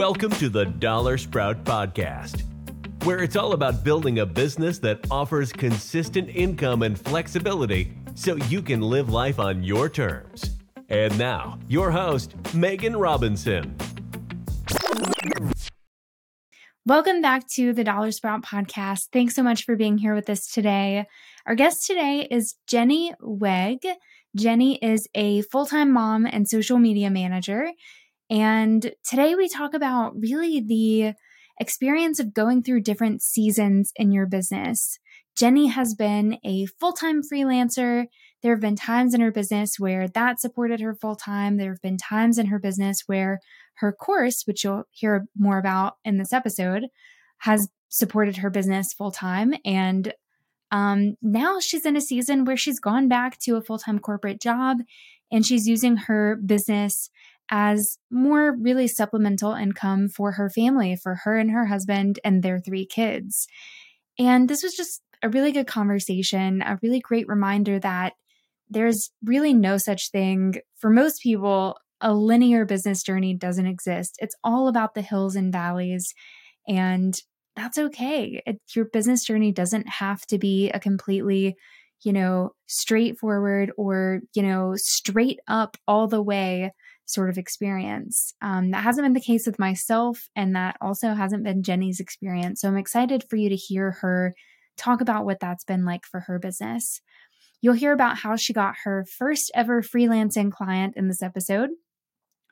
Welcome to the Dollar Sprout Podcast, where it's all about building a business that offers consistent income and flexibility so you can live life on your terms. And now, your host, Megan Robinson. Welcome back to the Dollar Sprout Podcast. Thanks so much for being here with us today. Our guest today is Jenny Weg. Jenny is a full time mom and social media manager. And today we talk about really the experience of going through different seasons in your business. Jenny has been a full time freelancer. There have been times in her business where that supported her full time. There have been times in her business where her course, which you'll hear more about in this episode, has supported her business full time. And um, now she's in a season where she's gone back to a full time corporate job and she's using her business as more really supplemental income for her family, for her and her husband and their three kids. And this was just a really good conversation, a really great reminder that there's really no such thing for most people. A linear business journey doesn't exist. It's all about the hills and valleys. And that's okay. It, your business journey doesn't have to be a completely, you know, straightforward or, you know, straight up all the way sort of experience. Um, that hasn't been the case with myself, and that also hasn't been Jenny's experience. So I'm excited for you to hear her talk about what that's been like for her business. You'll hear about how she got her first ever freelancing client in this episode.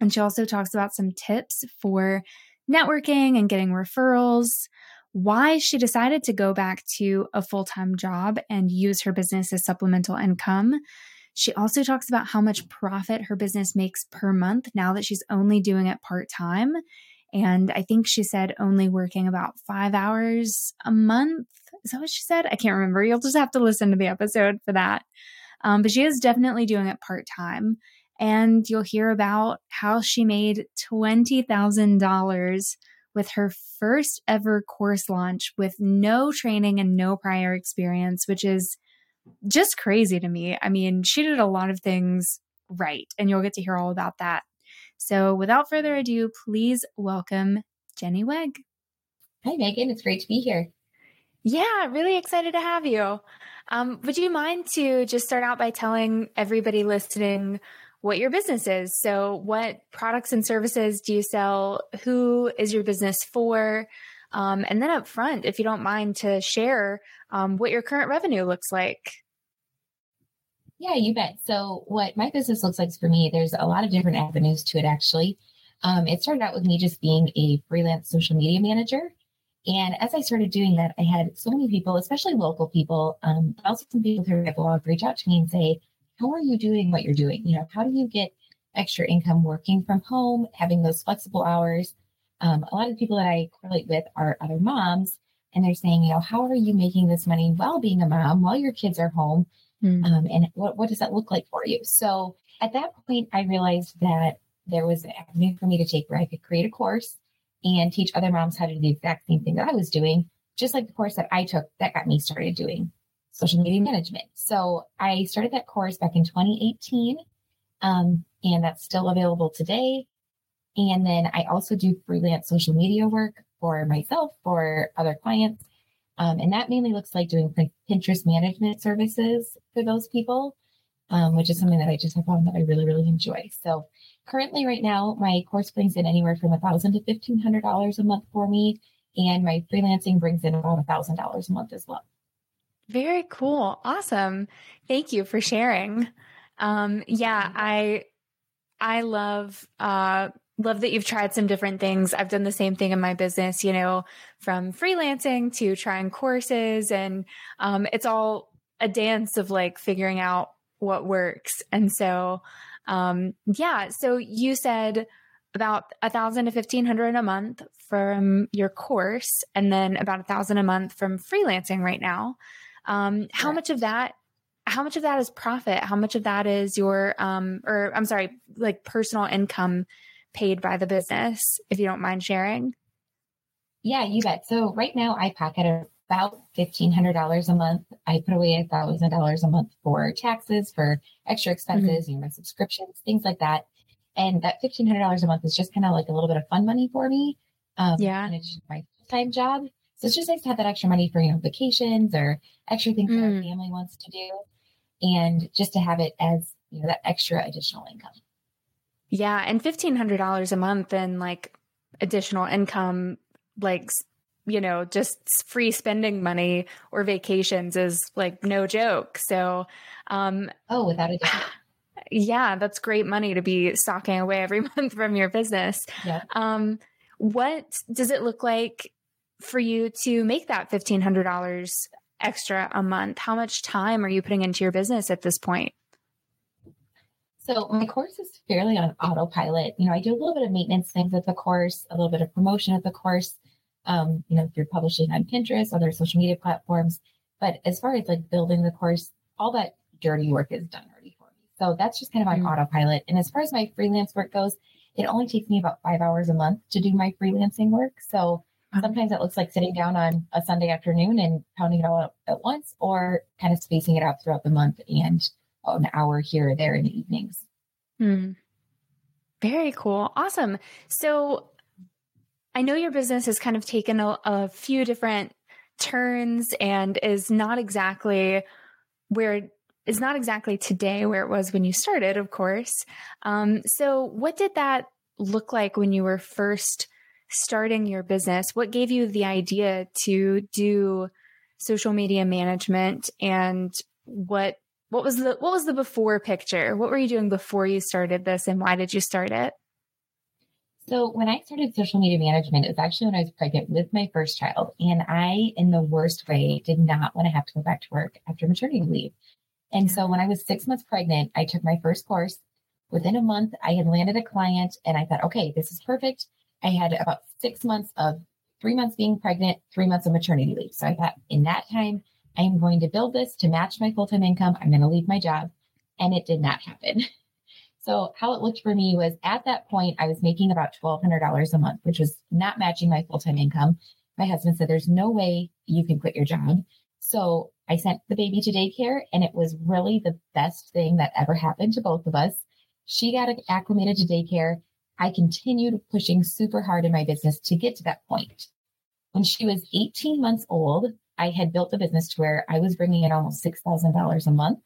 And she also talks about some tips for networking and getting referrals, why she decided to go back to a full time job and use her business as supplemental income. She also talks about how much profit her business makes per month now that she's only doing it part time. And I think she said only working about five hours a month. Is that what she said? I can't remember. You'll just have to listen to the episode for that. Um, but she is definitely doing it part time. And you'll hear about how she made $20,000 with her first ever course launch with no training and no prior experience, which is just crazy to me. I mean, she did a lot of things right, and you'll get to hear all about that. So, without further ado, please welcome Jenny Weg. Hi, Megan. It's great to be here. Yeah, really excited to have you. Um, would you mind to just start out by telling everybody listening what your business is? So, what products and services do you sell? Who is your business for? Um, and then up front, if you don't mind to share um, what your current revenue looks like. Yeah, you bet. So, what my business looks like for me, there's a lot of different avenues to it actually. Um, it started out with me just being a freelance social media manager. And as I started doing that, I had so many people, especially local people, um, but also some people through my blog, reach out to me and say, How are you doing what you're doing? You know, how do you get extra income working from home, having those flexible hours? Um, a lot of people that I correlate with are other moms, and they're saying, you know, how are you making this money while being a mom, while your kids are home? Mm. Um, and what, what does that look like for you? So at that point, I realized that there was an avenue for me to take where I could create a course and teach other moms how to do the exact same thing that I was doing, just like the course that I took that got me started doing social media management. So I started that course back in 2018, um, and that's still available today. And then I also do freelance social media work for myself, for other clients. Um, and that mainly looks like doing Pinterest management services for those people, um, which is something that I just have found that I really, really enjoy. So currently right now, my course brings in anywhere from a thousand to fifteen hundred dollars a month for me. And my freelancing brings in about a thousand dollars a month as well. Very cool. Awesome. Thank you for sharing. Um, yeah, I I love uh love that you've tried some different things. I've done the same thing in my business, you know, from freelancing to trying courses. And um, it's all a dance of like figuring out what works. And so, um, yeah. So you said about a thousand to fifteen hundred a month from your course, and then about a thousand a month from freelancing right now. Um, how much of that? How much of that is profit? How much of that is your, um, or I'm sorry, like personal income paid by the business, if you don't mind sharing? Yeah, you bet. So right now I pocket about $1,500 a month. I put away $1,000 a month for taxes, for extra expenses, mm-hmm. you know, my subscriptions, things like that. And that $1,500 a month is just kind of like a little bit of fun money for me. Um, yeah. In addition to my full time job. So it's just nice to have that extra money for, you know, vacations or extra things mm. that our family wants to do. And just to have it as, you know, that extra additional income. Yeah. And $1,500 a month and like additional income, like, you know, just free spending money or vacations is like no joke. So, um, oh, without a doubt. Yeah, that's great money to be stocking away every month from your business. Yeah. Um, what does it look like for you to make that $1,500 extra a month? How much time are you putting into your business at this point? So my course is fairly on autopilot. You know, I do a little bit of maintenance things at the course, a little bit of promotion at the course. Um, you know, through publishing on Pinterest, other social media platforms. But as far as like building the course, all that dirty work is done already for me. So that's just kind of on mm-hmm. autopilot. And as far as my freelance work goes, it only takes me about five hours a month to do my freelancing work. So sometimes it looks like sitting down on a Sunday afternoon and pounding it all at once, or kind of spacing it out throughout the month and an hour here or there in the evenings. Hmm. Very cool. Awesome. So I know your business has kind of taken a, a few different turns and is not exactly where is not exactly today where it was when you started, of course. Um, so, what did that look like when you were first starting your business? What gave you the idea to do social media management, and what what was the what was the before picture? What were you doing before you started this, and why did you start it? So when I started social media management, it was actually when I was pregnant with my first child. And I, in the worst way, did not want to have to go back to work after maternity leave. And so when I was six months pregnant, I took my first course. Within a month, I had landed a client and I thought, okay, this is perfect. I had about six months of three months being pregnant, three months of maternity leave. So I thought in that time, I am going to build this to match my full time income. I'm going to leave my job. And it did not happen. So how it looked for me was at that point, I was making about $1,200 a month, which was not matching my full time income. My husband said, there's no way you can quit your job. So I sent the baby to daycare and it was really the best thing that ever happened to both of us. She got acclimated to daycare. I continued pushing super hard in my business to get to that point. When she was 18 months old, I had built the business to where I was bringing in almost $6,000 a month.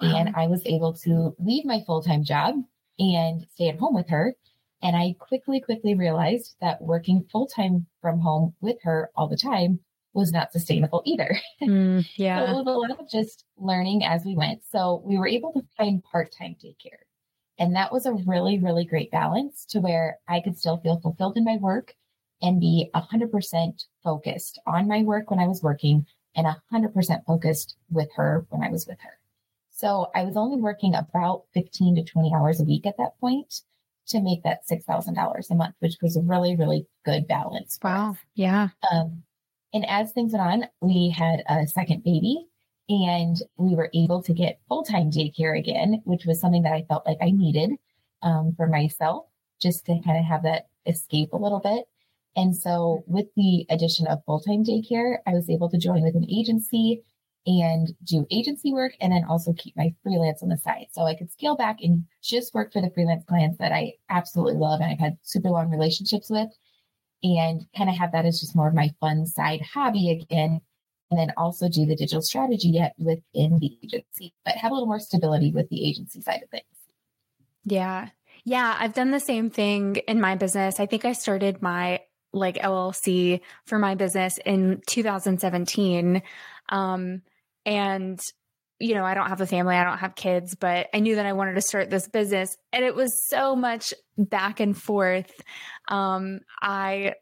Wow. And I was able to leave my full time job and stay at home with her. And I quickly, quickly realized that working full time from home with her all the time was not sustainable either. Mm, yeah. so it was a lot of just learning as we went. So we were able to find part time daycare. And that was a really, really great balance to where I could still feel fulfilled in my work and be 100% focused on my work when I was working and 100% focused with her when I was with her. So I was only working about 15 to 20 hours a week at that point to make that $6,000 a month, which was a really, really good balance. Wow. Yeah. Um, and as things went on, we had a second baby and we were able to get full time daycare again, which was something that I felt like I needed um, for myself just to kind of have that escape a little bit. And so, with the addition of full time daycare, I was able to join with an agency and do agency work and then also keep my freelance on the side. So I could scale back and just work for the freelance clients that I absolutely love and I've had super long relationships with and kind of have that as just more of my fun side hobby again. And then also do the digital strategy yet within the agency, but have a little more stability with the agency side of things. Yeah. Yeah. I've done the same thing in my business. I think I started my like LLC for my business in 2017. Um, and you know, I don't have a family, I don't have kids, but I knew that I wanted to start this business. And it was so much back and forth. Um, I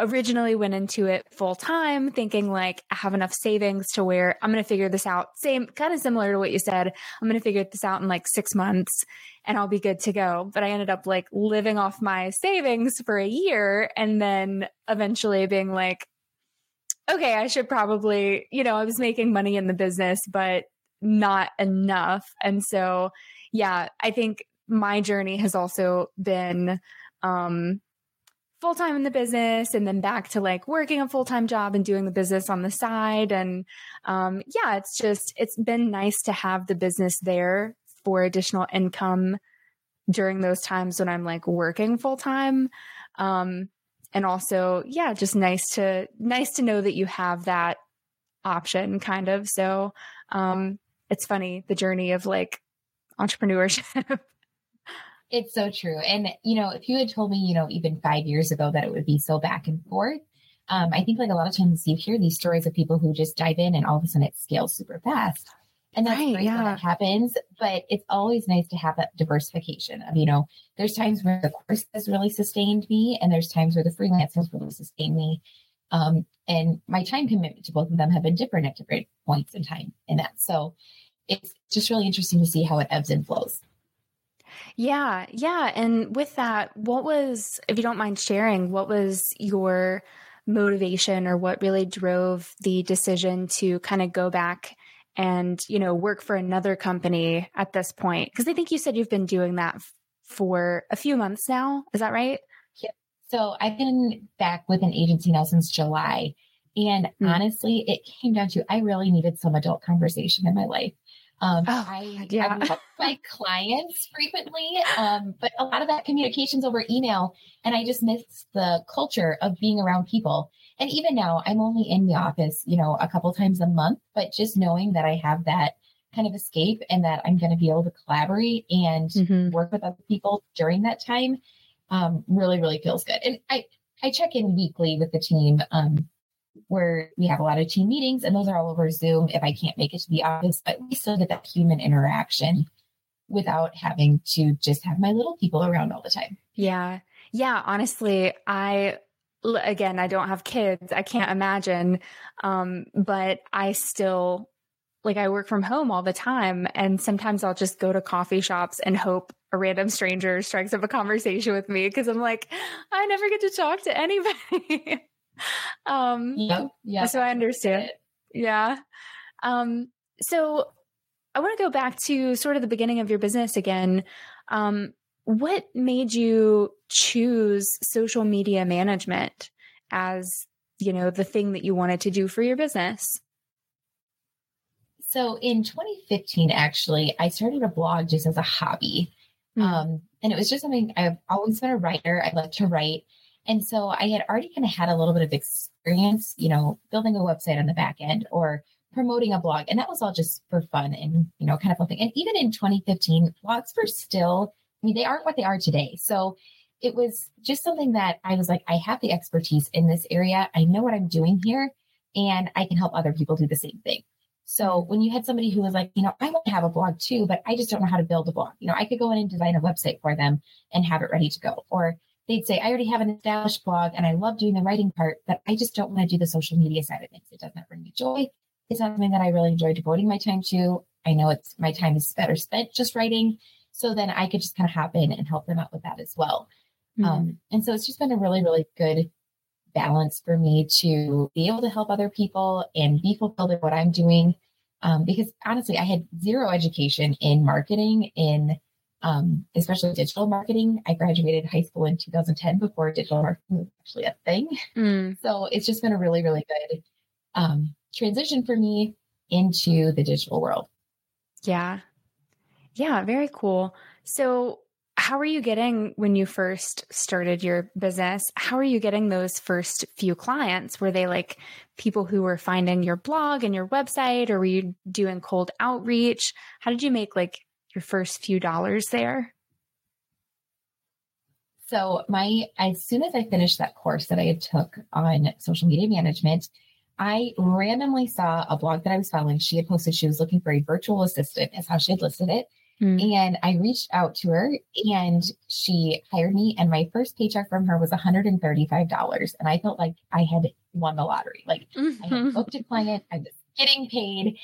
originally went into it full time thinking like I have enough savings to where I'm going to figure this out. Same kind of similar to what you said. I'm going to figure this out in like 6 months and I'll be good to go. But I ended up like living off my savings for a year and then eventually being like okay, I should probably, you know, I was making money in the business, but not enough. And so, yeah, I think my journey has also been um, full time in the business and then back to like working a full time job and doing the business on the side. And um, yeah, it's just, it's been nice to have the business there for additional income during those times when I'm like working full time. Um, and also, yeah, just nice to nice to know that you have that option kind of. So, um, it's funny the journey of like entrepreneurship. it's so true. And, you know, if you had told me, you know, even five years ago that it would be so back and forth, um, I think like a lot of times you hear these stories of people who just dive in and all of a sudden it scales super fast. And that's right, great yeah. when that happens, but it's always nice to have that diversification of, you know, there's times where the course has really sustained me and there's times where the freelance has really sustained me. Um, and my time commitment to both of them have been different at different points in time in that. So it's just really interesting to see how it ebbs and flows. Yeah, yeah. And with that, what was, if you don't mind sharing, what was your motivation or what really drove the decision to kind of go back and, you know, work for another company at this point? Because I think you said you've been doing that f- for a few months now. Is that right? Yep. So I've been back with an agency now since July. And mm. honestly, it came down to I really needed some adult conversation in my life. Um, oh, I, yeah. I my clients frequently, um, but a lot of that communications over email, and I just miss the culture of being around people. And even now, I'm only in the office, you know, a couple times a month, but just knowing that I have that kind of escape and that I'm going to be able to collaborate and mm-hmm. work with other people during that time, um, really, really feels good. And I I check in weekly with the team. Um, where we have a lot of team meetings and those are all over Zoom if I can't make it to the office, but we still get that human interaction without having to just have my little people around all the time. Yeah. Yeah. Honestly, I, again, I don't have kids. I can't imagine. Um, but I still, like, I work from home all the time. And sometimes I'll just go to coffee shops and hope a random stranger strikes up a conversation with me because I'm like, I never get to talk to anybody. um, yeah, yeah. So I understand. Yeah. Um, so I want to go back to sort of the beginning of your business again. Um, what made you choose social media management as you know the thing that you wanted to do for your business? So in 2015, actually, I started a blog just as a hobby. Mm. Um, and it was just something I've always been a writer. I love to write. And so I had already kind of had a little bit of experience, you know, building a website on the back end or promoting a blog. And that was all just for fun and, you know, kind of fun And even in 2015, blogs were still, I mean, they aren't what they are today. So it was just something that I was like, I have the expertise in this area. I know what I'm doing here and I can help other people do the same thing. So when you had somebody who was like, you know, I want to have a blog too, but I just don't know how to build a blog. You know, I could go in and design a website for them and have it ready to go. Or they'd say, I already have an established blog and I love doing the writing part, but I just don't want to do the social media side of things. It doesn't bring me joy. It's not something that I really enjoy devoting my time to. I know it's my time is better spent just writing. So then I could just kind of hop in and help them out with that as well. Mm-hmm. Um, and so it's just been a really, really good balance for me to be able to help other people and be fulfilled in what I'm doing. Um, because honestly, I had zero education in marketing, in um, especially digital marketing. I graduated high school in 2010 before digital marketing was actually a thing. Mm. So it's just been a really, really good um, transition for me into the digital world. Yeah. Yeah, very cool. So, how are you getting when you first started your business? How are you getting those first few clients? Were they like people who were finding your blog and your website, or were you doing cold outreach? How did you make like your first few dollars there? So my as soon as I finished that course that I had took on social media management, I randomly saw a blog that I was following. She had posted she was looking for a virtual assistant, is how she had listed it. Mm. And I reached out to her and she hired me. And my first paycheck from her was $135. And I felt like I had won the lottery. Like mm-hmm. I had mm-hmm. booked a client, I was getting paid.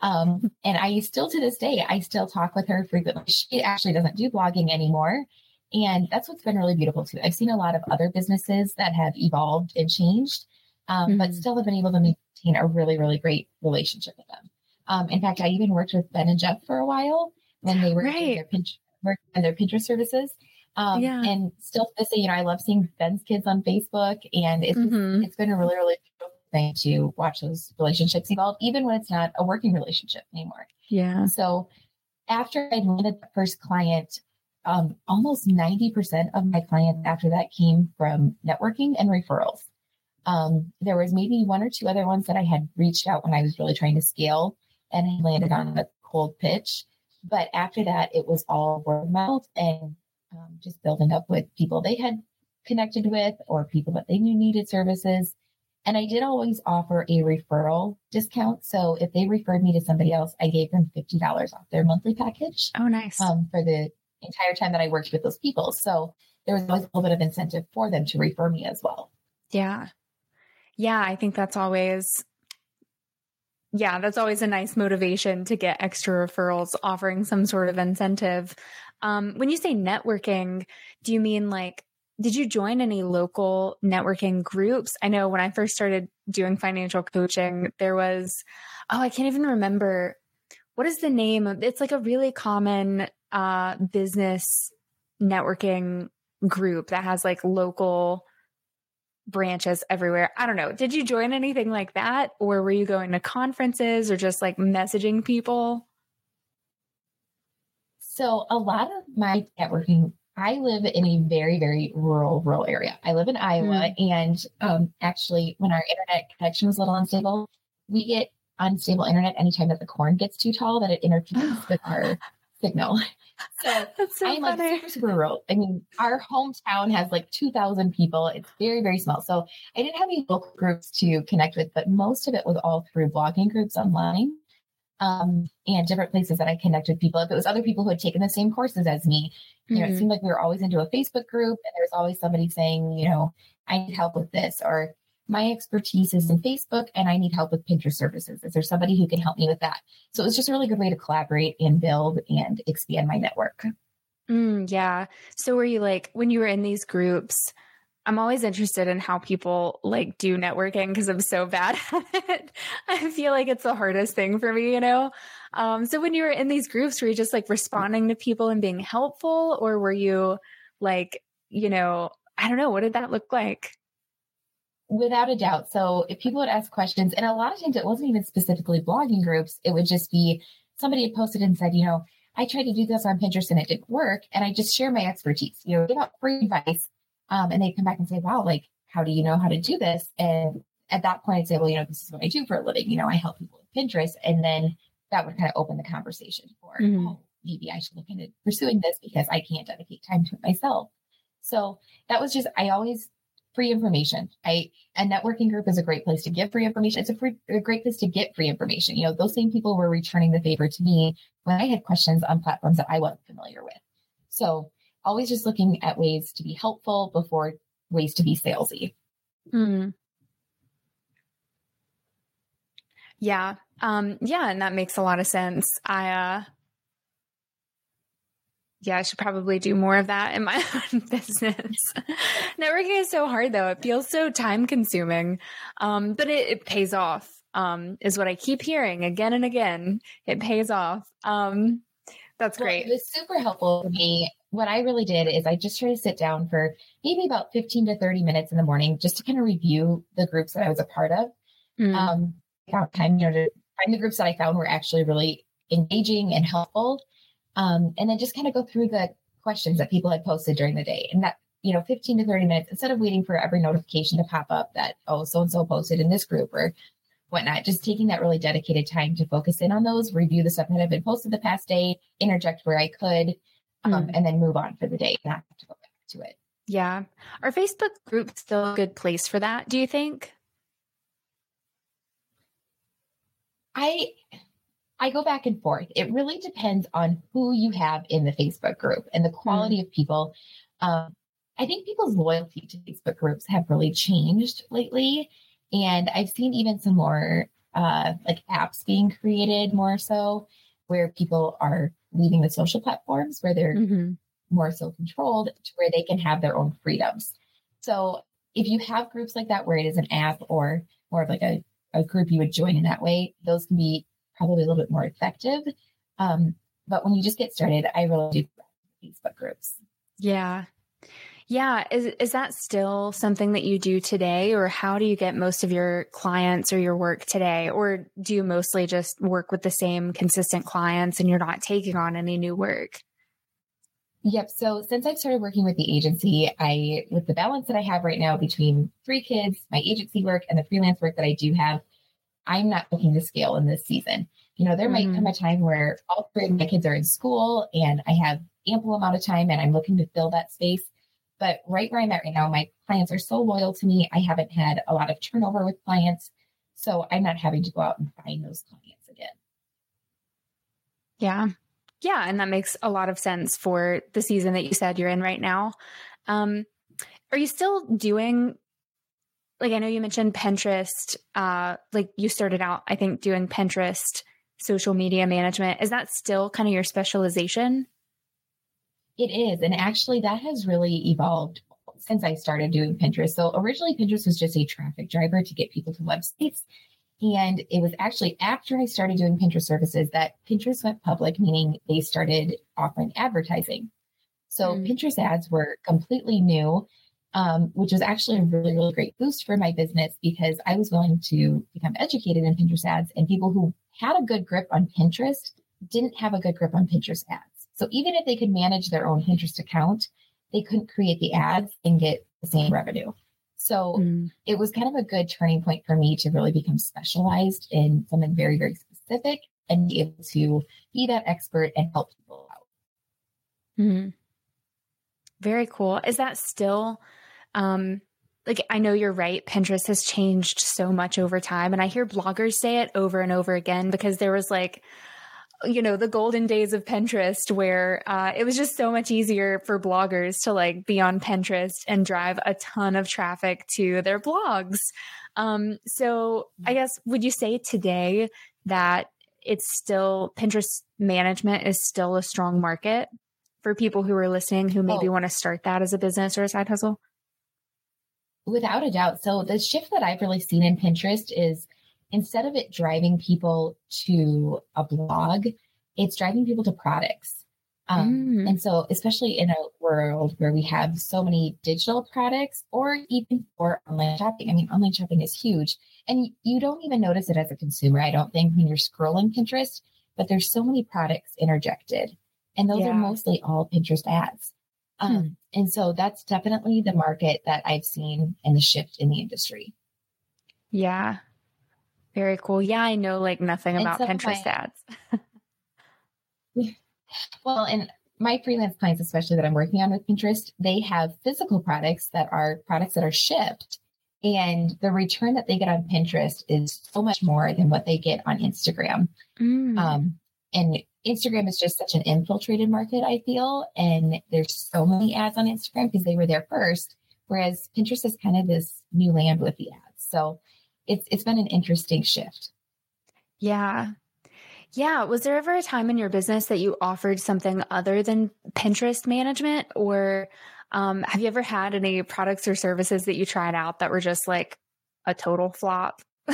Um, and I still to this day, I still talk with her frequently. She actually doesn't do blogging anymore. And that's what's been really beautiful too. I've seen a lot of other businesses that have evolved and changed, um, mm-hmm. but still have been able to maintain a really, really great relationship with them. Um, in fact, I even worked with Ben and Jeff for a while when they were right. their Pinterest, working their Pinterest services. Um, yeah. and still to this day, you know, I love seeing Ben's kids on Facebook and it's, mm-hmm. it's been a really, really thing to watch those relationships evolve, even when it's not a working relationship anymore. Yeah. So after I landed the first client, um, almost 90% of my clients after that came from networking and referrals. Um, there was maybe one or two other ones that I had reached out when I was really trying to scale and I landed on a cold pitch. But after that, it was all word of mouth and um, just building up with people they had connected with or people that they knew needed services. And I did always offer a referral discount. So if they referred me to somebody else, I gave them $50 off their monthly package. Oh, nice. Um, for the entire time that I worked with those people. So there was always a little bit of incentive for them to refer me as well. Yeah. Yeah. I think that's always, yeah, that's always a nice motivation to get extra referrals, offering some sort of incentive. Um, when you say networking, do you mean like, did you join any local networking groups? I know when I first started doing financial coaching, there was, oh, I can't even remember what is the name of it's like a really common uh, business networking group that has like local branches everywhere. I don't know. Did you join anything like that? Or were you going to conferences or just like messaging people? So, a lot of my networking, I live in a very, very rural, rural area. I live in Iowa. Mm. And um, actually, when our internet connection was a little unstable, we get unstable internet anytime that the corn gets too tall that it interferes with our signal. So, so I'm funny. like super, super rural. I mean, our hometown has like 2,000 people. It's very, very small. So I didn't have any local groups to connect with, but most of it was all through blogging groups online um, and different places that I connect with people. If it was other people who had taken the same courses as me, you mm-hmm. know, it mm-hmm. seemed like we were always into a Facebook group and there was always somebody saying, you know, I need help with this or my expertise is in Facebook and I need help with Pinterest services. Is there somebody who can help me with that? So it was just a really good way to collaborate and build and expand my network. Mm, yeah. So were you like, when you were in these groups, I'm always interested in how people like do networking because I'm so bad at it. I feel like it's the hardest thing for me, you know? Um, so when you were in these groups, were you just like responding to people and being helpful or were you like, you know, I don't know, what did that look like? Without a doubt. So if people would ask questions, and a lot of times it wasn't even specifically blogging groups, it would just be somebody had posted and said, you know, I tried to do this on Pinterest and it didn't work. And I just share my expertise, you know, give out free advice. Um, and they come back and say, wow, like, how do you know how to do this? And at that point, I'd say, well, you know, this is what I do for a living. You know, I help people with Pinterest. And then that would kind of open the conversation for, mm-hmm. oh, maybe I should look into pursuing this because I can't dedicate time to it myself. So that was just, I always free information. I a networking group is a great place to give free information. It's a, free, a great place to get free information. You know, those same people were returning the favor to me when I had questions on platforms that I wasn't familiar with. So always just looking at ways to be helpful before ways to be salesy. Mm. Yeah. Um, yeah, and that makes a lot of sense. I uh yeah, I should probably do more of that in my own business. Networking is so hard though. It feels so time consuming. Um, but it, it pays off, um, is what I keep hearing again and again. It pays off. Um, that's great. Well, it was super helpful for me. What I really did is I just tried to sit down for maybe about 15 to 30 minutes in the morning just to kind of review the groups that I was a part of. Mm. Um, time, you know, to find the groups that I found were actually really engaging and helpful. Um, and then just kind of go through the questions that people had posted during the day. And that, you know, 15 to 30 minutes instead of waiting for every notification to pop up that, oh, so and so posted in this group or whatnot, just taking that really dedicated time to focus in on those, review the stuff that had been posted the past day, interject where I could, um, mm. and then move on for the day, not have to go back to it. Yeah. Are Facebook groups still a good place for that, do you think? I I go back and forth. It really depends on who you have in the Facebook group and the quality mm. of people. Um, I think people's loyalty to Facebook groups have really changed lately. And I've seen even some more uh, like apps being created more so where people are leaving the social platforms where they're mm-hmm. more so controlled to where they can have their own freedoms. So if you have groups like that where it is an app or more of like a, a group you would join in that way, those can be probably a little bit more effective. Um, but when you just get started, I really do Facebook groups. Yeah. Yeah. Is, is that still something that you do today, or how do you get most of your clients or your work today? Or do you mostly just work with the same consistent clients and you're not taking on any new work? Yep. So since I've started working with the agency, I, with the balance that I have right now between three kids, my agency work, and the freelance work that I do have, I'm not looking to scale in this season. You know, there mm-hmm. might come a time where all three of my kids are in school and I have ample amount of time and I'm looking to fill that space. But right where I'm at right now, my clients are so loyal to me. I haven't had a lot of turnover with clients. So I'm not having to go out and find those clients again. Yeah. Yeah, and that makes a lot of sense for the season that you said you're in right now. Um, are you still doing like I know you mentioned Pinterest, uh, like you started out, I think, doing Pinterest social media management. Is that still kind of your specialization? It is. And actually that has really evolved since I started doing Pinterest. So originally Pinterest was just a traffic driver to get people to websites. And it was actually after I started doing Pinterest services that Pinterest went public, meaning they started offering advertising. So mm. Pinterest ads were completely new, um, which was actually a really, really great boost for my business because I was willing to become educated in Pinterest ads and people who had a good grip on Pinterest didn't have a good grip on Pinterest ads. So even if they could manage their own Pinterest account, they couldn't create the ads and get the same revenue. So mm. it was kind of a good turning point for me to really become specialized in something very, very specific and be able to be that expert and help people out. Mm. Very cool. Is that still, um, like, I know you're right. Pinterest has changed so much over time. And I hear bloggers say it over and over again because there was like, you know the golden days of pinterest where uh, it was just so much easier for bloggers to like be on pinterest and drive a ton of traffic to their blogs. Um, so i guess would you say today that it's still pinterest management is still a strong market for people who are listening who maybe oh. want to start that as a business or a side hustle? Without a doubt. So the shift that i've really seen in pinterest is instead of it driving people to a blog, it's driving people to products. Um, mm. And so, especially in a world where we have so many digital products or even for online shopping, I mean, online shopping is huge. And you don't even notice it as a consumer, I don't think, when you're scrolling Pinterest, but there's so many products interjected. And those yeah. are mostly all Pinterest ads. Um, hmm. And so that's definitely the market that I've seen and the shift in the industry. Yeah. Very cool. Yeah, I know like nothing about Pinterest my, ads. well, and my freelance clients, especially that I'm working on with Pinterest, they have physical products that are products that are shipped. And the return that they get on Pinterest is so much more than what they get on Instagram. Mm. Um, and Instagram is just such an infiltrated market, I feel. And there's so many ads on Instagram because they were there first. Whereas Pinterest is kind of this new land with the ads. So it's it's been an interesting shift. Yeah. Yeah. Was there ever a time in your business that you offered something other than Pinterest management? Or um, have you ever had any products or services that you tried out that were just like a total flop?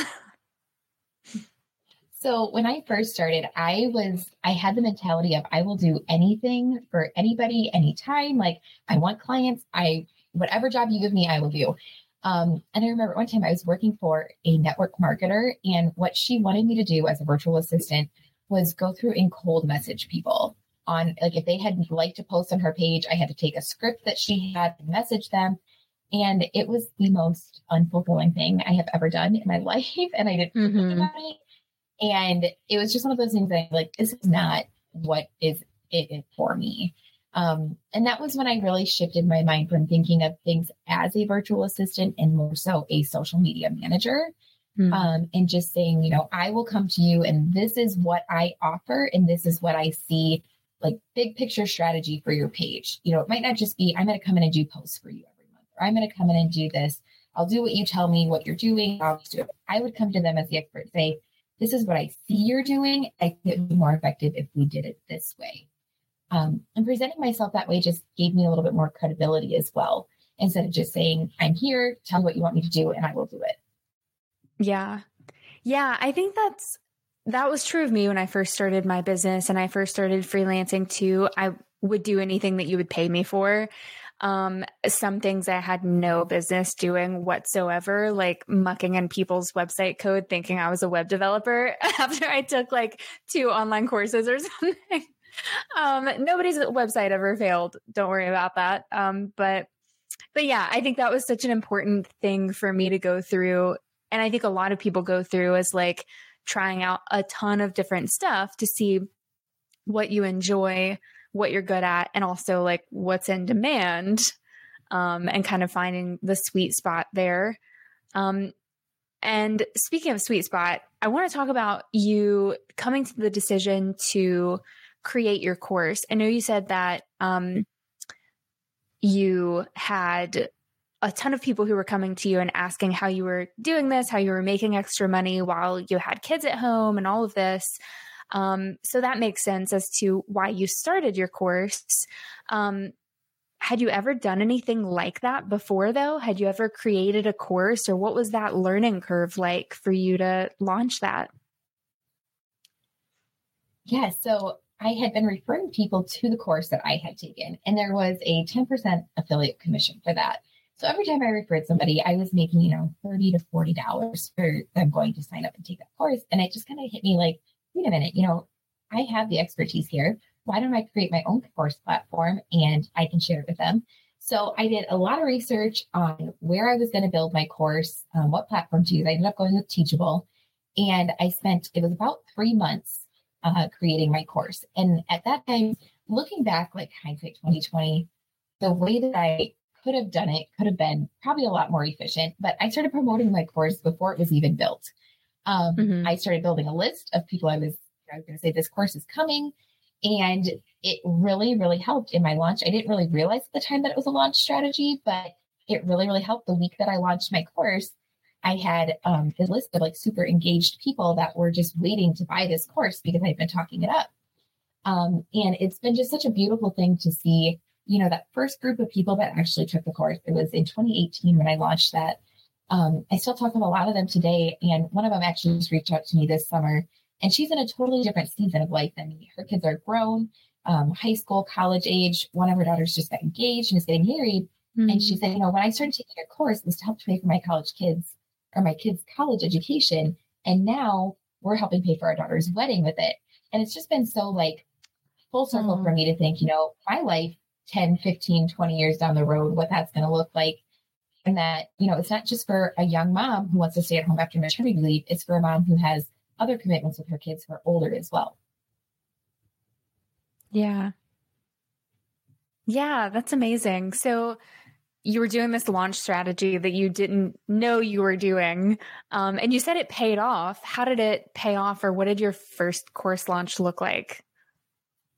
so when I first started, I was, I had the mentality of I will do anything for anybody, anytime. Like I want clients. I, whatever job you give me, I will do. Um, and I remember one time I was working for a network marketer, and what she wanted me to do as a virtual assistant was go through and cold message people on like if they had liked to post on her page, I had to take a script that she had and message them. And it was the most unfulfilling thing I have ever done in my life. And I didn't mm-hmm. think about it. And it was just one of those things that like, this is not what is it for me. Um, and that was when I really shifted my mind from thinking of things as a virtual assistant and more so a social media manager. Mm-hmm. Um, and just saying, you know, I will come to you and this is what I offer and this is what I see like big picture strategy for your page. You know, it might not just be I'm going to come in and do posts for you every month, or I'm going to come in and do this. I'll do what you tell me what you're doing. I'll do it. I would come to them as the expert, say, this is what I see you're doing. I think it would be more effective if we did it this way. Um, and presenting myself that way just gave me a little bit more credibility as well. Instead of just saying, I'm here, tell me what you want me to do, and I will do it. Yeah. Yeah. I think that's, that was true of me when I first started my business and I first started freelancing too. I would do anything that you would pay me for. Um, some things I had no business doing whatsoever, like mucking in people's website code, thinking I was a web developer after I took like two online courses or something. Um, nobody's website ever failed. Don't worry about that. Um, but, but yeah, I think that was such an important thing for me to go through. And I think a lot of people go through is like trying out a ton of different stuff to see what you enjoy, what you're good at, and also like what's in demand. Um, and kind of finding the sweet spot there. Um, and speaking of sweet spot, I want to talk about you coming to the decision to create your course. I know you said that um, you had a ton of people who were coming to you and asking how you were doing this, how you were making extra money while you had kids at home and all of this. Um, so that makes sense as to why you started your course. Um, had you ever done anything like that before, though? Had you ever created a course, or what was that learning curve like for you to launch that? Yeah, so I had been referring people to the course that I had taken, and there was a 10% affiliate commission for that. So every time I referred somebody, I was making, you know, 30 to $40 for them going to sign up and take that course. And it just kind of hit me like, wait a minute, you know, I have the expertise here. Why don't I create my own course platform and I can share it with them? So I did a lot of research on where I was going to build my course, um, what platform to use. I ended up going with Teachable. And I spent, it was about three months uh, creating my course. And at that time, looking back, like hindsight 2020, the way that I could have done it could have been probably a lot more efficient. But I started promoting my course before it was even built. Um, mm-hmm. I started building a list of people I was, I was going to say, this course is coming. And it really, really helped in my launch. I didn't really realize at the time that it was a launch strategy, but it really, really helped the week that I launched my course. I had um, a list of like super engaged people that were just waiting to buy this course because I'd been talking it up. Um, and it's been just such a beautiful thing to see, you know, that first group of people that actually took the course. It was in 2018 when I launched that. Um, I still talk to a lot of them today. And one of them actually just reached out to me this summer. And she's in a totally different season of life than me. Her kids are grown, um, high school, college age. One of her daughters just got engaged and is getting married. Mm-hmm. And she said, you know, when I started taking your course, it was to help pay for my college kids or my kids' college education. And now we're helping pay for our daughter's wedding with it. And it's just been so like full circle mm. for me to think, you know, my life 10, 15, 20 years down the road, what that's going to look like. And that, you know, it's not just for a young mom who wants to stay at home after maternity leave, it's for a mom who has other commitments with her kids who are older as well. Yeah. Yeah, that's amazing. So, you were doing this launch strategy that you didn't know you were doing. Um, and you said it paid off. How did it pay off, or what did your first course launch look like?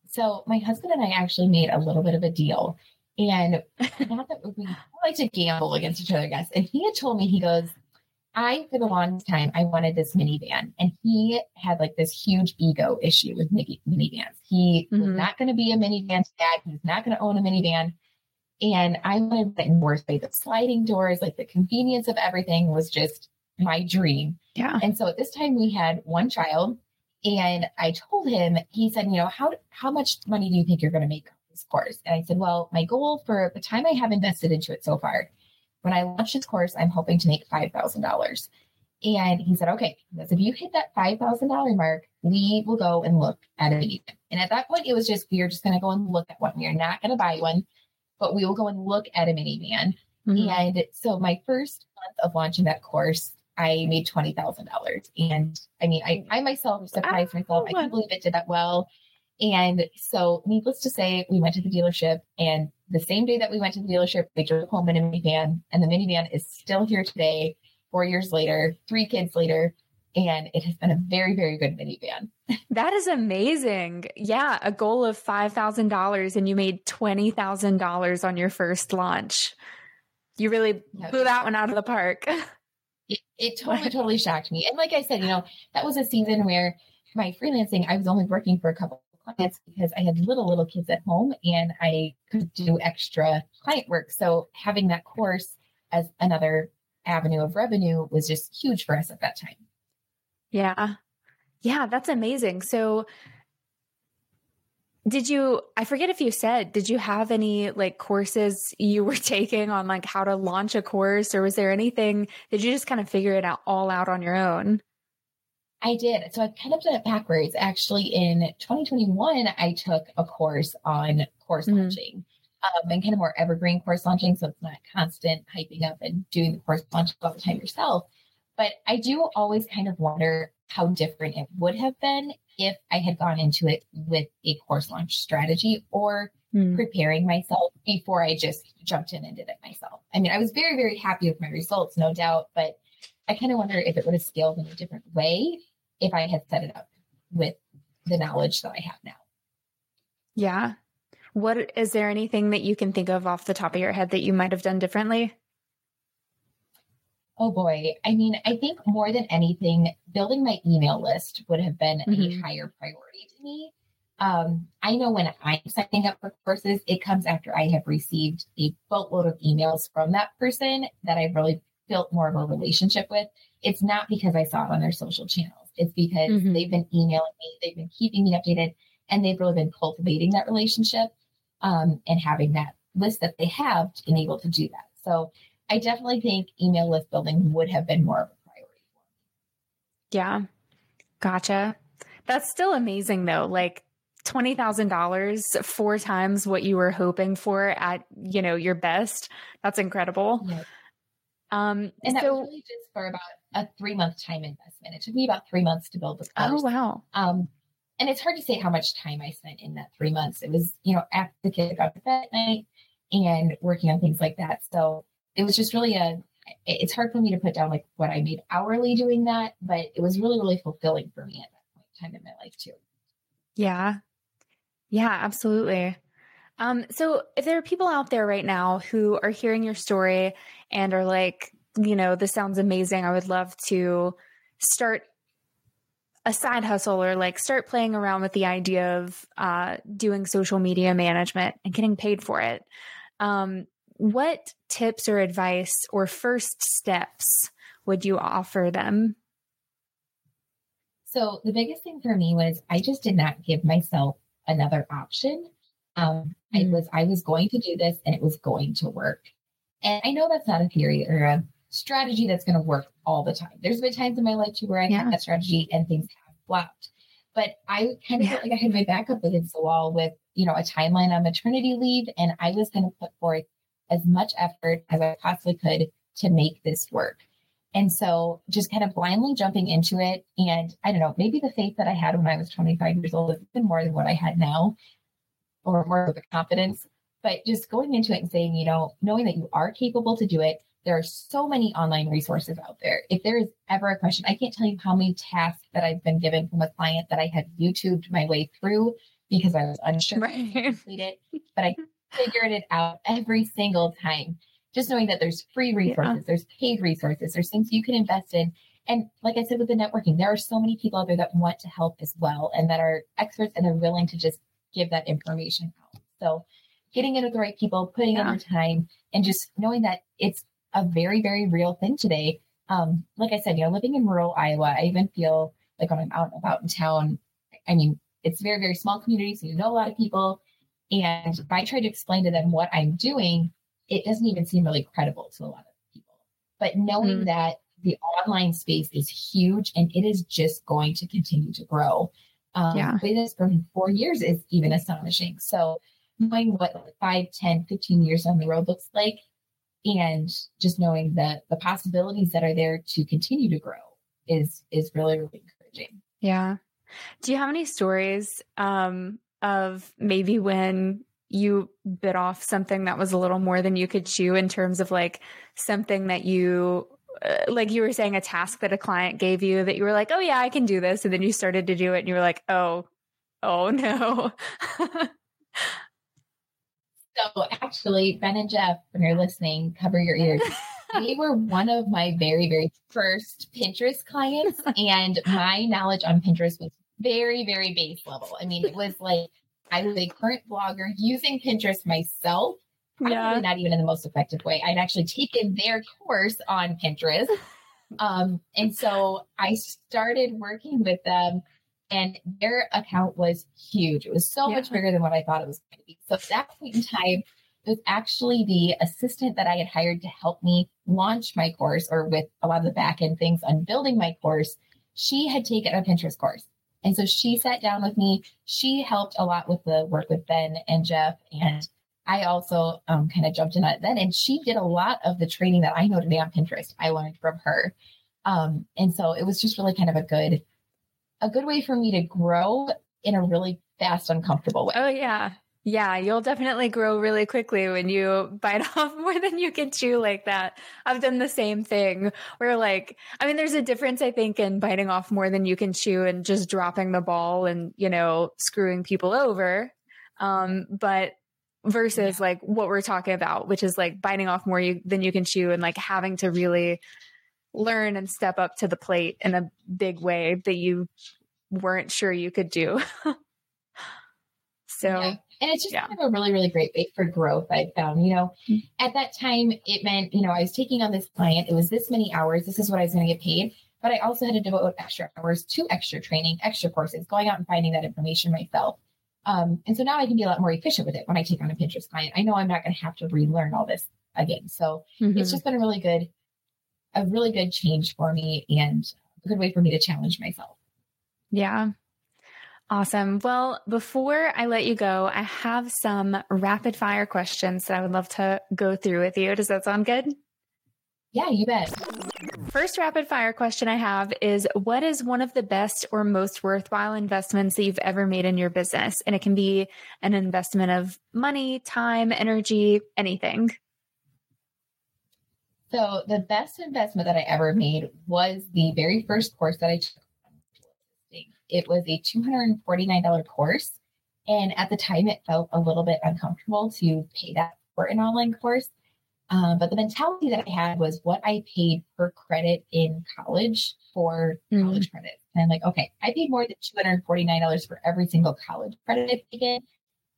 So, my husband and I actually made a little bit of a deal. And not that we like to gamble against each other, I guess. And he had told me, he goes, I, for the longest time, I wanted this minivan. And he had like this huge ego issue with mini- minivans. He mm-hmm. was not going to be a minivan dad. He was not going to own a minivan. And I wanted it in worse way. The sliding doors, like the convenience of everything was just my dream. Yeah. And so at this time we had one child and I told him, he said, you know, how, how much money do you think you're going to make on this course? And I said, well, my goal for the time I have invested into it so far, when I launch this course, I'm hoping to make $5,000. And he said, okay, because if you hit that $5,000 mark, we will go and look at a minivan. And at that point, it was just, we are just going to go and look at one. We are not going to buy one but we will go and look at a minivan. Mm-hmm. And so my first month of launching that course, I made twenty thousand dollars. And I mean, I, I myself surprised myself. I can't believe it did that well. And so, needless to say, we went to the dealership, and the same day that we went to the dealership, we drove home in a minivan, and the minivan is still here today, four years later, three kids later, and it has been a very, very good minivan. that is amazing. Yeah, a goal of $5,000 and you made $20,000 on your first launch. You really blew that one out of the park. it, it totally, totally shocked me. And like I said, you know, that was a season where my freelancing, I was only working for a couple of clients because I had little, little kids at home and I could do extra client work. So having that course as another avenue of revenue was just huge for us at that time. Yeah. Yeah, that's amazing. So did you I forget if you said, did you have any like courses you were taking on like how to launch a course or was there anything did you just kind of figure it out all out on your own? I did. So I've kind of done it backwards. Actually, in 2021, I took a course on course mm-hmm. launching um, and kind of more evergreen course launching. So it's not constant hyping up and doing the course launch all the time yourself. But I do always kind of wonder how different it would have been if I had gone into it with a course launch strategy or mm. preparing myself before I just jumped in and did it myself. I mean, I was very, very happy with my results, no doubt, but I kind of wonder if it would have scaled in a different way if I had set it up with the knowledge that I have now. Yeah. What is there anything that you can think of off the top of your head that you might have done differently? Oh boy. I mean, I think more than anything, building my email list would have been mm-hmm. a higher priority to me. Um, I know when I'm signing up for courses, it comes after I have received a boatload of emails from that person that I've really built more of a relationship with. It's not because I saw it on their social channels. It's because mm-hmm. they've been emailing me, they've been keeping me updated, and they've really been cultivating that relationship um, and having that list that they have to enable to do that. So I definitely think email list building would have been more of a priority for me. Yeah. Gotcha. That's still amazing though. Like $20,000, four times what you were hoping for at, you know, your best. That's incredible. Um, and that so, was really just for about a three month time investment. It took me about three months to build the course. Oh, wow. Um, and it's hard to say how much time I spent in that three months. It was, you know, after the kid got to bed at night and working on things like that. So it was just really a, it's hard for me to put down like what I made hourly doing that, but it was really, really fulfilling for me at that point in time in my life too. Yeah. Yeah, absolutely. Um, so if there are people out there right now who are hearing your story and are like, you know, this sounds amazing. I would love to start a side hustle or like start playing around with the idea of uh, doing social media management and getting paid for it. Um, what tips or advice or first steps would you offer them? So, the biggest thing for me was I just did not give myself another option. Um, mm-hmm. I was I was going to do this and it was going to work. And I know that's not a theory or a strategy that's going to work all the time. There's been times in my life too where I yeah. had that strategy and things have flopped. But I kind of yeah. felt like I had my back up against the wall with, you know, a timeline on maternity leave. And I was going to put forth as much effort as I possibly could to make this work. And so just kind of blindly jumping into it. And I don't know, maybe the faith that I had when I was 25 years old is even more than what I had now, or more of the confidence. But just going into it and saying, you know, knowing that you are capable to do it, there are so many online resources out there. If there is ever a question, I can't tell you how many tasks that I've been given from a client that I had YouTubed my way through because I was unsure right. to complete it, but I figured it out every single time. Just knowing that there's free resources, yeah. there's paid resources, there's things you can invest in. And like I said with the networking, there are so many people out there that want to help as well and that are experts and they're willing to just give that information out. So getting in with the right people, putting yeah. in your time, and just knowing that it's a very, very real thing today. Um, like I said, you know, living in rural Iowa, I even feel like when I'm out and about in town, I mean, it's very, very small community, so you know a lot of people. And if I try to explain to them what I'm doing, it doesn't even seem really credible to a lot of people. But knowing mm-hmm. that the online space is huge and it is just going to continue to grow. Um, yeah. This for four years is even astonishing. So knowing what 5, 10, 15 years on the road looks like and just knowing that the possibilities that are there to continue to grow is is really really encouraging yeah do you have any stories um of maybe when you bit off something that was a little more than you could chew in terms of like something that you uh, like you were saying a task that a client gave you that you were like oh yeah i can do this and then you started to do it and you were like oh oh no So actually, Ben and Jeff, when you're listening, cover your ears. they were one of my very, very first Pinterest clients, and my knowledge on Pinterest was very, very base level. I mean, it was like I was a current blogger using Pinterest myself. Yeah. Not even in the most effective way. I'd actually taken their course on Pinterest. Um, and so I started working with them and their account was huge. It was so yeah. much bigger than what I thought it was going to be. So at that point in time, it was actually the assistant that I had hired to help me launch my course or with a lot of the back end things on building my course. she had taken a Pinterest course. And so she sat down with me. She helped a lot with the work with Ben and Jeff. And I also um, kind of jumped in on it then. And she did a lot of the training that I know today on Pinterest. I learned from her. Um, and so it was just really kind of a good, a good way for me to grow in a really fast, uncomfortable way. Oh yeah. Yeah, you'll definitely grow really quickly when you bite off more than you can chew like that. I've done the same thing where like I mean there's a difference I think in biting off more than you can chew and just dropping the ball and, you know, screwing people over. Um but versus yeah. like what we're talking about, which is like biting off more you, than you can chew and like having to really learn and step up to the plate in a big way that you weren't sure you could do. so yeah. And it's just yeah. kind of a really, really great way for growth. I found, you know, mm-hmm. at that time, it meant, you know, I was taking on this client. It was this many hours. This is what I was going to get paid. But I also had to devote extra hours to extra training, extra courses, going out and finding that information myself. Um, and so now I can be a lot more efficient with it when I take on a Pinterest client. I know I'm not going to have to relearn all this again. So mm-hmm. it's just been a really good, a really good change for me and a good way for me to challenge myself. Yeah. Awesome. Well, before I let you go, I have some rapid fire questions that I would love to go through with you. Does that sound good? Yeah, you bet. First rapid fire question I have is What is one of the best or most worthwhile investments that you've ever made in your business? And it can be an investment of money, time, energy, anything. So, the best investment that I ever made was the very first course that I took it was a $249 course. And at the time, it felt a little bit uncomfortable to pay that for an online course. Um, but the mentality that I had was what I paid per credit in college for mm. college credit. And I'm like, okay, I paid more than $249 for every single college credit I've.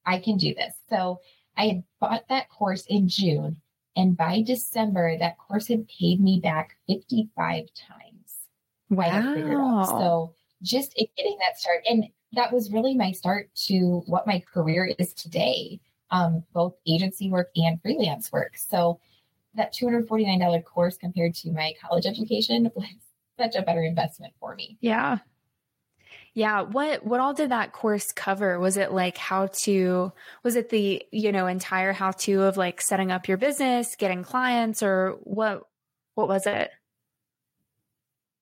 I can do this. So I had bought that course in June. And by December, that course had paid me back 55 times. Wow. So just getting that start. And that was really my start to what my career is today, um, both agency work and freelance work. So that $249 course compared to my college education was such a better investment for me. Yeah. Yeah, what what all did that course cover? Was it like how to was it the, you know, entire how to of like setting up your business, getting clients or what what was it?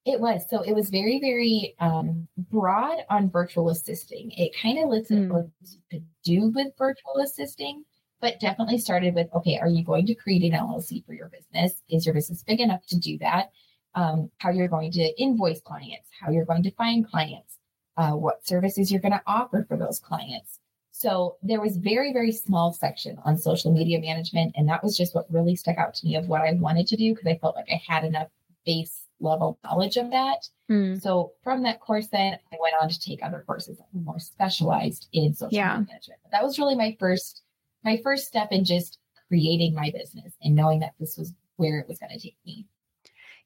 It was. So it was very, very um, broad on virtual assisting. It kind of listed mm. what you could do with virtual assisting, but definitely started with okay, are you going to create an LLC for your business? Is your business big enough to do that? Um, how you're going to invoice clients, how you're going to find clients, uh, what services you're going to offer for those clients. So there was very, very small section on social media management. And that was just what really stuck out to me of what I wanted to do because I felt like I had enough base level knowledge of that. Mm. So from that course, then I went on to take other courses that were more specialized in social yeah. media management. But that was really my first, my first step in just creating my business and knowing that this was where it was going to take me.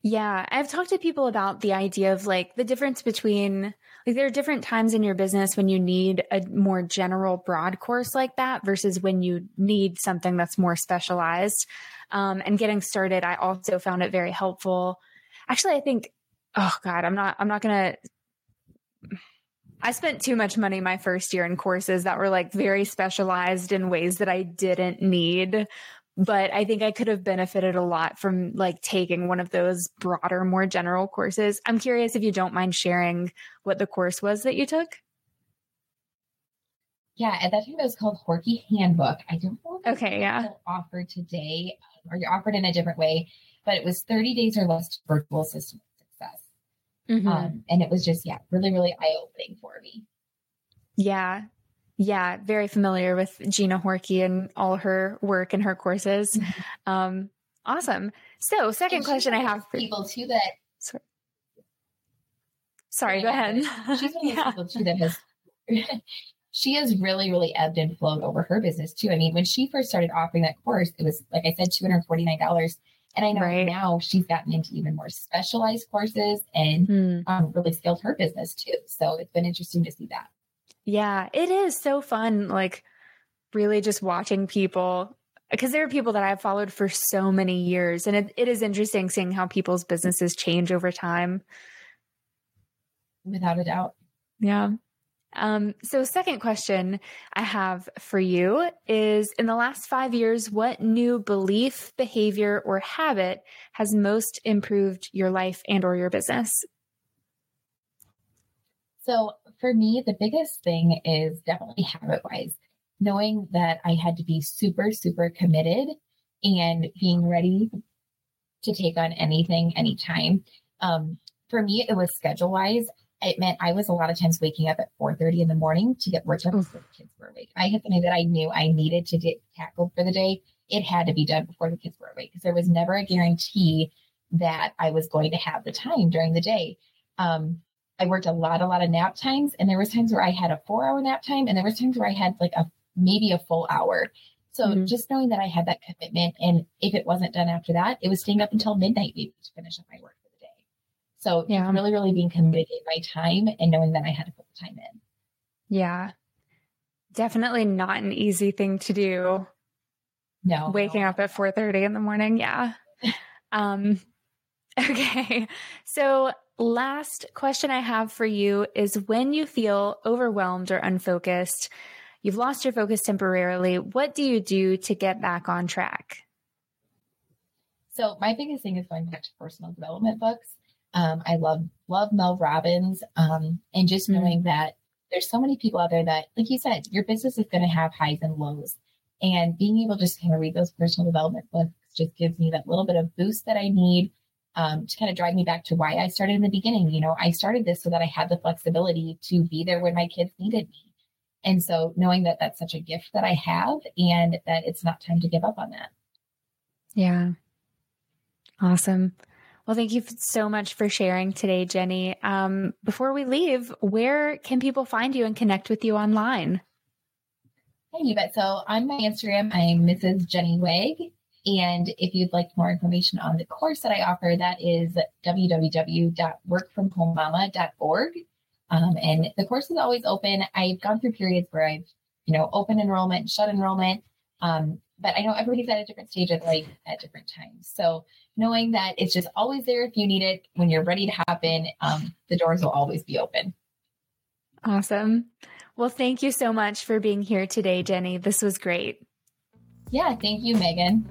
Yeah, I've talked to people about the idea of like the difference between like there are different times in your business when you need a more general broad course like that versus when you need something that's more specialized. Um, and getting started, I also found it very helpful actually, I think, oh God, I'm not, I'm not going to, I spent too much money my first year in courses that were like very specialized in ways that I didn't need. But I think I could have benefited a lot from like taking one of those broader, more general courses. I'm curious if you don't mind sharing what the course was that you took. Yeah, at that time it was called Horkey Handbook. I don't know if okay, yeah. offered today or you're offered in a different way but it was 30 days or less to virtual assistant success. Mm-hmm. Um, and it was just, yeah, really, really eye opening for me. Yeah. Yeah. Very familiar with Gina Horkey and all her work and her courses. Mm-hmm. Um, awesome. So, second question I have for people too that. Sorry, sorry go ahead. She's one of yeah. people too that has. she has really, really ebbed and flowed over her business too. I mean, when she first started offering that course, it was like I said, two hundred forty nine dollars and I know right. now she's gotten into even more specialized courses and hmm. um, really scaled her business too. So it's been interesting to see that. Yeah, it is so fun. Like, really just watching people because there are people that I've followed for so many years, and it, it is interesting seeing how people's businesses change over time. Without a doubt. Yeah. Um, so, second question I have for you is In the last five years, what new belief, behavior, or habit has most improved your life and or your business? So, for me, the biggest thing is definitely habit wise, knowing that I had to be super, super committed and being ready to take on anything, anytime. Um, for me, it was schedule wise it meant I was a lot of times waking up at 4:30 in the morning to get work done before the kids were awake. I had something that I knew I needed to get tackled for the day. It had to be done before the kids were awake because there was never a guarantee that I was going to have the time during the day. Um, I worked a lot, a lot of nap times, and there was times where I had a four-hour nap time, and there was times where I had like a maybe a full hour. So mm-hmm. just knowing that I had that commitment, and if it wasn't done after that, it was staying up until midnight maybe to finish up my work. So yeah. really, really being committed in my time and knowing that I had to put the time in. Yeah. Definitely not an easy thing to do. No. Waking no. up at 4 30 in the morning. Yeah. um okay. So last question I have for you is when you feel overwhelmed or unfocused, you've lost your focus temporarily, what do you do to get back on track? So my biggest thing is going back to personal development books. Um, I love love Mel Robbins, um, and just mm-hmm. knowing that there's so many people out there that, like you said, your business is going to have highs and lows, and being able to just kind of read those personal development books just gives me that little bit of boost that I need um, to kind of drive me back to why I started in the beginning. You know, I started this so that I had the flexibility to be there when my kids needed me. And so knowing that that's such a gift that I have and that it's not time to give up on that. Yeah. Awesome. Well, thank you so much for sharing today, Jenny. Um, before we leave, where can people find you and connect with you online? Hey, you bet. So on my Instagram, I'm Mrs. Jenny Weg. And if you'd like more information on the course that I offer, that is www.workfromhomemama.org. Um, and the course is always open. I've gone through periods where I've, you know, open enrollment, shut enrollment. Um, but I know everybody's at a different stage of life at different times. So knowing that it's just always there if you need it when you're ready to happen, um, the doors will always be open. Awesome. Well, thank you so much for being here today, Jenny. This was great. Yeah, thank you, Megan.